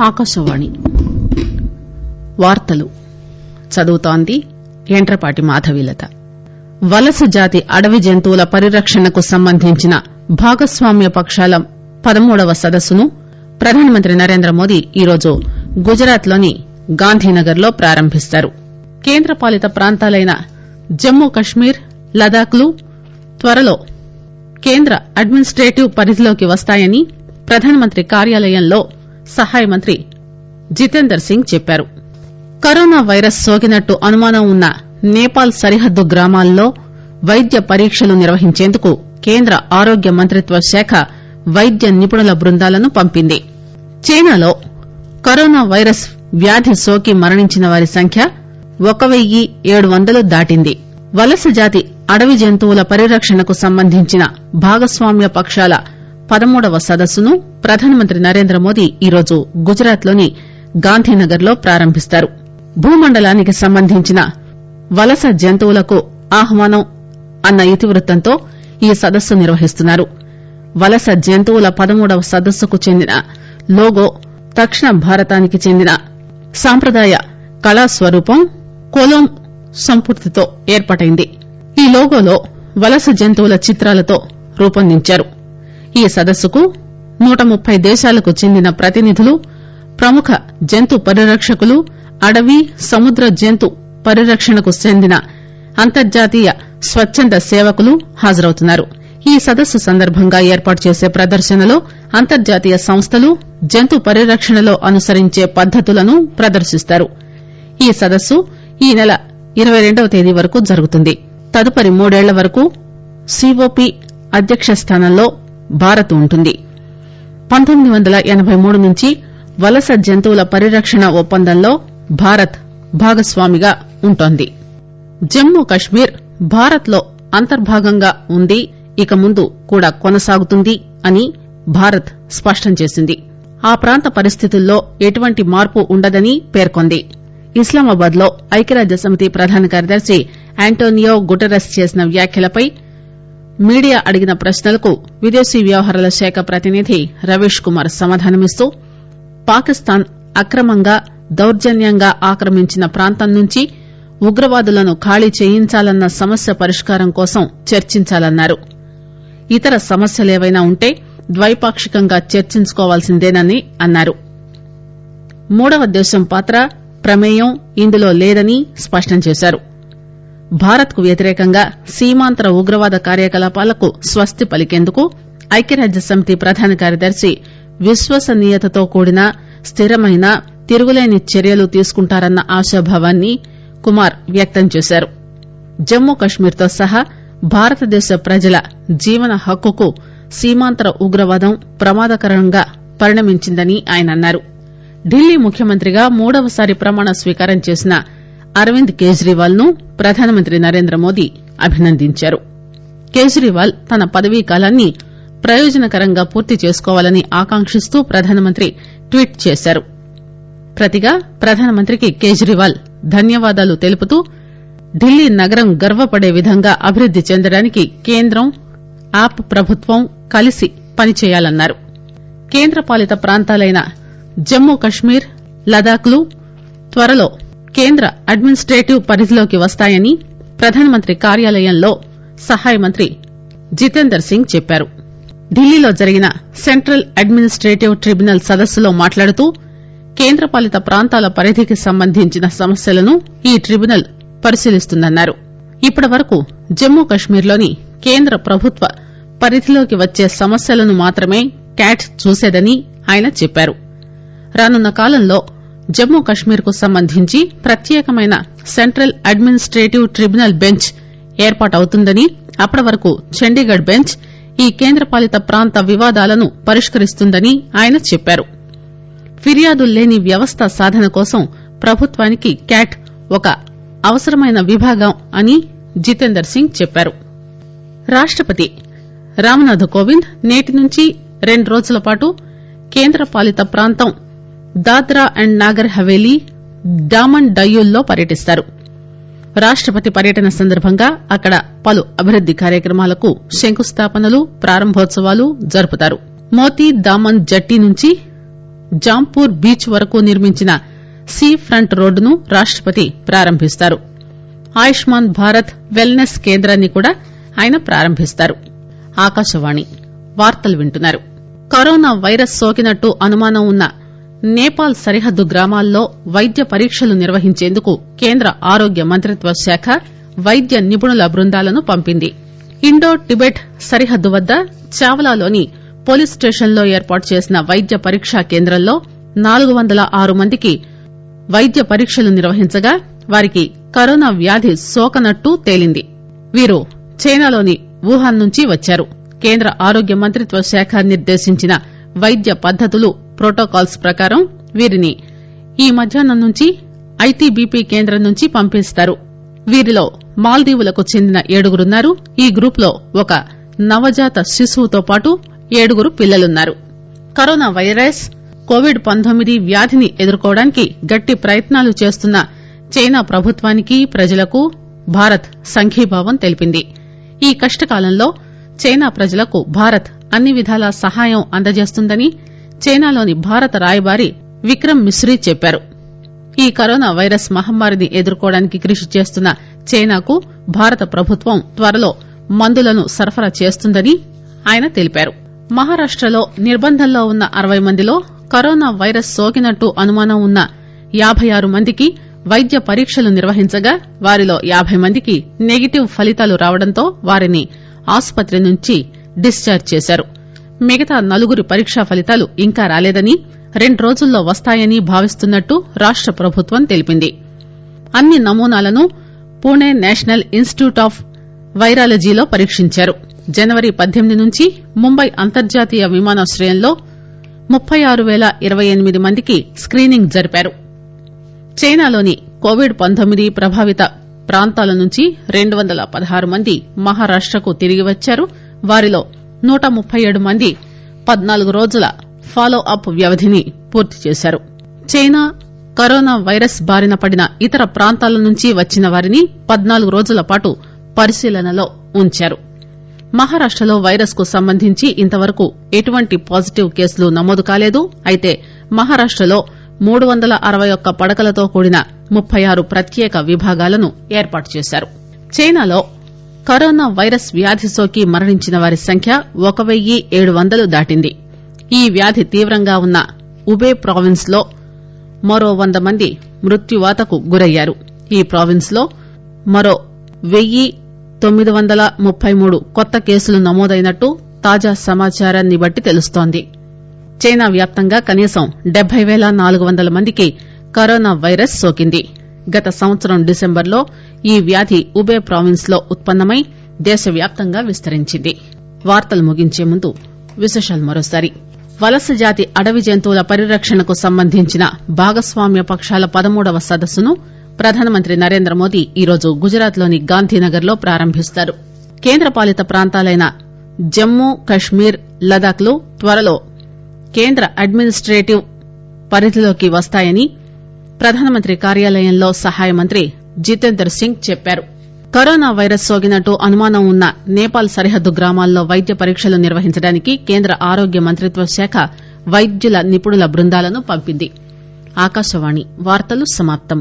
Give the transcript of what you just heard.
ఆకాశవాణి. వార్తలు. చదువుతోంది యంట్రపాటి మాధవీలత. వలస జాతి అడవి జంతువుల పరిరక్షణకు సంబంధించిన భాగస్వామ్య పక్షాల పదమూడవ సదస్సును ప్రధానమంత్రి నరేంద్రమోదీ ఈరోజు గుజరాత్లోని గాంధీనగర్లో ప్రారంభిస్తారు. కేంద్ర పాలిత ప్రాంతాలైన జమ్మూ కశ్మీర్ లదాఖ్లు త్వరలో కేంద్ర అడ్మినిస్టేటివ్ పరిధిలోకి వస్తాయని ప్రధానమంత్రి కార్యాలయంలో సహాయ మంత్రి జితేందర్ సింగ్ చెప్పారు. కరోనా వైరస్ సోకినట్టు అనుమానం ఉన్న నేపాల్ సరిహద్దు గ్రామాల్లో వైద్య పరీక్షలు నిర్వహించేందుకు కేంద్ర ఆరోగ్య మంత్రిత్వ శాఖ వైద్య నిపుణుల బృందాలను పంపింది. చైనాలో కరోనా వైరస్ వ్యాధి సోకి మరణించిన వారి సంఖ్య ఒక వెయ్యి ఏడు వందలు దాటింది. వలస జాతి అడవి జంతువుల పరిరక్షణకు సంబంధించిన భాగస్వామ్య పక్షాల పదమూడవ సదస్సును ప్రధానమంత్రి నరేంద్రమోదీ ఈరోజు గుజరాత్లోని గాంధీనగర్లో ప్రారంభిస్తారు. భూమండలానికి సంబంధించిన వలస జంతువులకు ఆహ్వానం అన్న ఇతివృత్తంతో ఈ సదస్సు నిర్వహిస్తున్నారు. వలస జంతువుల పదమూడవ సదస్సుకు చెందిన లోగో దక్షిణ భారతానికి చెందిన సాంప్రదాయ కళా స్వరూపం కొలోం సంపూర్తితో ఏర్పాటైంది. ఈ లోగోలో వలస జంతువుల చిత్రాలతో రూపొందించారు. ఈ సదస్సుకు నూట ముప్పై దేశాలకు చెందిన ప్రతినిధులు ప్రముఖ జంతు పరిరక్షకులు అడవి సముద్ర జంతు పరిరక్షణకు చెందిన అంతర్జాతీయ స్వచ్చంద సేవకులు హాజరవుతున్నారు. ఈ సదస్సు సందర్భంగా ఏర్పాటు చేసే ప్రదర్శనలో అంతర్జాతీయ సంస్థలు జంతు పరిరక్షణలో అనుసరించే పద్దతులను ప్రదర్శిస్తారు. ఈ సదస్సు ఈ నెల ఇరవై రెండవ తేదీ వరకు జరుగుతుంది. తదుపరి మూడేళ్ళ వరకు సిఓపి అధ్యక్ష స్థానంలో భారత్ ఉంటుంది. పంతొమ్మిది వందల ఎనబై మూడు నుంచి వలస జంతువుల పరిరక్షణ ఒప్పందంలో భారత్ భాగస్వామిగా ఉంటోంది. జమ్మూ కశ్మీర్ భారత్లో అంతర్భాగంగా ఉంది ఇక ముందు కూడా కొనసాగుతుంది అని భారత్ స్పష్టం చేసింది. ఆ ప్రాంత పరిస్థితుల్లో ఎటువంటి మార్పు ఉండదని పేర్కొంది. ఇస్లామాబాద్లో ఐక్యరాజ్యసమితి ప్రధాన కార్యదర్శి ఆంటోనియో గుటరస్ చేసిన వ్యాఖ్యలపై మీడియా అడిగిన ప్రశ్నలకు విదేశీ వ్యవహారాల శాఖ ప్రతినిధి రవీష్ కుమార్ సమాధానమిస్తూ పాకిస్తాన్ అక్రమంగా దౌర్జన్యంగా ఆక్రమించిన ప్రాంతం నుంచి ఉగ్రవాదులను ఖాళీ చేయించాలన్న సమస్య పరిష్కారం కోసం చర్చించాలన్నారు. ఇతర సమస్యలేవైనా ఉంటే ద్వైపాక్షికంగా చర్చించుకోవాల్సిందేనని అన్నారు. మూడవ దేశం పాత్ర ప్రమేయం ఇందులో లేదని స్పష్టం చేశారు. భారత్కు వ్యతిరేకంగా సీమాంతర ఉగ్రవాద కార్యకలాపాలకు స్వస్తి పలికేందుకు ఐక్యరాజ్యసమితి ప్రధాన కార్యదర్శి విశ్వసనీయతతో కూడిన స్థిరమైన తిరుగులేని చర్యలు తీసుకుంటారన్న ఆశాభావాన్ని కుమార్ వ్యక్తం చేశారు. జమ్మూ కశ్మీర్తో సహా భారతదేశ ప్రజల జీవన హక్కుకు సీమాంతర ఉగ్రవాదం ప్రమాదకరంగా పరిణమించిందని ఆయన అన్నారు. ఢిల్లీ ముఖ్యమంత్రిగా మూడవసారి ప్రమాణ స్వీకారం చేసిన అరవింద్ కేజ్రీవాల్ను ప్రధానమంత్రి నరేంద్రమోదీ అభినందించారు. కేజ్రీవాల్ తన పదవీ కాలాన్ని ప్రయోజనకరంగా పూర్తి చేసుకోవాలని ఆకాంక్షిస్తూ ప్రధానమంత్రి ట్వీట్ చేశారు. ప్రతిగా ప్రధానమంత్రికి కేజ్రీవాల్ ధన్యవాదాలు తెలుపుతూ ఢిల్లీ నగరం గర్వపడే విధంగా అభివృద్ది చెందడానికి కేంద్రం ఆప్ ప్రభుత్వం కలిసి పనిచేయాలన్నారు. కేంద్రపాలిత ప్రాంతాలైన జమ్మూ కశ్మీర్ లదాఖ్లు త్వరలో కేంద్ర అడ్మినిస్టేటివ్ పరిధిలోకి వస్తాయని ప్రధానమంత్రి కార్యాలయంలో సహాయ మంత్రి జితేందర్ సింగ్ చెప్పారు. ఢిల్లీలో జరిగిన సెంట్రల్ అడ్మినిస్టేటివ్ ట్రిబ్యునల్ సదస్సులో మాట్లాడుతూ కేంద్రపాలిత ప్రాంతాల పరిధికి సంబంధించిన సమస్యలను ఈ ట్రిబ్యునల్ పరిశీలిస్తుందన్నారు. ఇప్పటివరకు జమ్మూ కశ్మీర్లోని కేంద్ర ప్రభుత్వ పరిధిలోకి వచ్చే సమస్యలను మాత్రమే క్యాట్ చూసేదని ఆయన చెప్పారు. రానున్న కాలంలో జమ్మూ కశ్మీర్కు సంబంధించి ప్రత్యేకమైన సెంట్రల్ అడ్మినిస్టేటివ్ ట్రిబ్యునల్ బెంచ్ ఏర్పాటవుతుందని అప్పటి వరకు చండీగఢ్ బెంచ్ ఈ కేంద్రపాలిత ప్రాంత వివాదాలను పరిష్కరిస్తుందని ఆయన చెప్పారు. ఫిర్యాదుల్లేని వ్యవస్థ సాధన కోసం ప్రభుత్వానికి క్యాట్ ఒక అవసరమైన విభాగం అని జితేందర్ సింగ్ చెప్పారు. రాష్టపతి రామ్నాథ్ కోవింద్ నేటి నుంచి రెండు రోజుల పాటు కేంద్రపాలిత ప్రాంతం దాద్రా అండ్ నాగర్ హవేలీ డామన్ డయ్యూల్లో పర్యటిస్తారు. రాష్టపతి పర్యటన సందర్భంగా అక్కడ పలు అభివృద్ది కార్యక్రమాలకు శంకుస్థాపనలు ప్రారంభోత్సవాలు జరుపుతారు. మోతీ దామన్ జట్టి నుంచి జాంపూర్ బీచ్ వరకు నిర్మించిన సీ ఫ్రంట్ రోడ్డును రాష్టపతి ప్రారంభిస్తారు. ఆయుష్మాన్ భారత్ వెల్నెస్ కేంద్రాన్ని కూడా ఆయన ప్రారంభిస్తారు. ఆకాశవాణి వార్తలు వింటున్నారు. కరోనా వైరస్ సోకినట్టు అనుమానం ఉన్న నేపాల్ సరిహద్దు గ్రామాల్లో వైద్య పరీక్షలు నిర్వహించేందుకు కేంద్ర ఆరోగ్య మంత్రిత్వ శాఖ వైద్య నిపుణుల బృందాలను పంపింది. ఇండో టిబెట్ సరిహద్దు వద్ద చావలాలోని పోలీస్ స్టేషన్లో ఏర్పాటు చేసిన వైద్య పరీక్షా కేంద్రంలో నాలుగు వందల ఆరు మందికి వైద్య పరీక్షలు నిర్వహించగా వారికి కరోనా వ్యాధి సోకనట్టు తేలింది. వీరు చైనాలోని వుహాన్ నుంచి వచ్చారు. కేంద్ర ఆరోగ్య మంత్రిత్వ శాఖ నిర్దేశించిన వైద్య పద్దతులు ప్రోటోకాల్స్ ప్రకారం వీరిని ఈ మధ్యాహ్నం నుంచి ఐటీబీపీ కేంద్రం నుంచి పంపిస్తారు. వీరిలో మాల్దీవులకు చెందిన ఏడుగురున్నారు ఈ గ్రూప్లో ఒక నవజాత శిశువుతో పాటు ఏడుగురు పిల్లలున్నారు. కరోనా వైరస్ కోవిడ్ పంతొమ్మిది వ్యాధిని ఎదుర్కోవడానికి గట్టి ప్రయత్నాలు చేస్తున్న చైనా ప్రభుత్వానికి ప్రజలకు భారత్ సంఘీభావం తెలిపింది. ఈ కష్టకాలంలో చైనా ప్రజలకు భారత్ అన్ని విధాలా సహాయం అందజేస్తుందని చైనాలోని భారత రాయబారి విక్రమ్ మిశ్రీ చెప్పారు. ఈ కరోనా వైరస్ మహమ్మారిని ఎదుర్కోవడానికి కృషి చేస్తున్న చైనాకు భారత ప్రభుత్వం త్వరలో మందులను సరఫరా చేస్తుందని ఆయన తెలిపారు. మహారాష్టలో నిర్బంధంలో ఉన్న అరవై మందిలో కరోనా వైరస్ సోకినట్టు అనుమానం ఉన్న యాబై ఆరు మందికి వైద్య పరీక్షలు నిర్వహించగా వారిలో యాబై మందికి నెగిటివ్ ఫలితాలు రావడంతో వారిని ఆసుపత్రి నుంచి డిశ్చార్జ్ చేశారు. మిగతా నలుగురి పరీక్షా ఫలితాలు ఇంకా రాలేదని రెండు రోజుల్లో వస్తాయని భావిస్తున్నట్టు రాష్ట ప్రభుత్వం తెలిపింది. అన్ని నమూనాలను పూణే నేషనల్ ఇన్స్టిట్యూట్ ఆఫ్ వైరాలజీలో పరీక్షించారు. జనవరి పద్దెనిమిది నుంచి ముంబై అంతర్జాతీయ విమానాశ్రయంలో ముప్పై ఆరు పేల ఇరవై ఎనిమిది మందికి స్కీనింగ్ జరిపారు. చైనాలోని కోవిడ్ పంతొమ్మిది ప్రభావిత ప్రాంతాల నుంచి రెండు వందల పదహారు మంది మహారాష్టకు తిరిగి వచ్చారు. వారిలో నూట ముప్పై ఏడు మంది పద్నాలుగు రోజుల ఫాలో అప్ వ్యవధిని పూర్తి చేశారు. చైనా కరోనా వైరస్ బారిన పడిన ఇతర ప్రాంతాల నుంచి వచ్చిన వారిని పద్నాలుగు రోజుల పాటు పరిశీలనలో ఉంచారు. మహారాష్టలో వైరస్కు సంబంధించి ఇంతవరకు ఎటువంటి పాజిటివ్ కేసులు నమోదు కాలేదు. అయితే మహారాష్టలో మూడు వందల అరవై ఒక్క పడకలతో కూడిన ముప్పై ఆరు ప్రత్యేక విభాగాలను ఏర్పాటు చేశారు. చైనాలో కరోనా వైరస్ వ్యాధి సోకి మరణించిన వారి సంఖ్య ఒక వెయ్యి ఏడు వందలు దాటింది. ఈ వ్యాధి తీవ్రంగా ఉన్న ఉబే ప్రావిన్స్లో మరో వంద మంది మృత్యువాతకు గురయ్యారు. ఈ ప్రావిన్స్లో మరో వెయ్యి తొమ్మిది వందల ముప్పై మూడు కొత్త కేసులు నమోదైనట్టు తాజా సమాచారాన్ని బట్టి తెలుస్తోంది. చైనా వ్యాప్తంగా కనీసం డెబ్బై పేల నాలుగు వందల మందికి కరోనా వైరస్ సోకింది. గత సంవత్సరం డిసెంబర్లో ఈ వ్యాధి ఉబే ప్రావిన్స్లో ఉత్పన్నమై దేశవ్యాప్తంగా విస్తరించింది. వార్తలు ముగించే ముందు మరోసారి. వలస జాతి అడవి జంతువుల పరిరక్షణకు సంబంధించిన భాగస్వామ్య పక్షాల పదమూడవ సదస్సును ప్రధానమంత్రి నరేంద్ర మోదీ ఈరోజు గుజరాత్లోని గాంధీనగర్లో ప్రారంభిస్తారు. కేంద్రపాలిత ప్రాంతాలైన జమ్మూ కశ్మీర్ లదాఖ్లు త్వరలో కేంద్ర అడ్మినిస్టేటివ్ పరిధిలోకి వస్తాయని ప్రధానమంత్రి కార్యాలయంలో సహాయ మంత్రి జితేందర్ సింగ్ చెప్పారు. కరోనా వైరస్ సోకినట్టు అనుమానం ఉన్న నేపాల్ సరిహద్దు గ్రామాల్లో వైద్య పరీక్షలు నిర్వహించడానికి కేంద్ర ఆరోగ్య మంత్రిత్వ శాఖ వైద్యుల నిపుణుల బృందాలను పంపింది. ఆకాశవాణి వార్తలు సమాప్తం.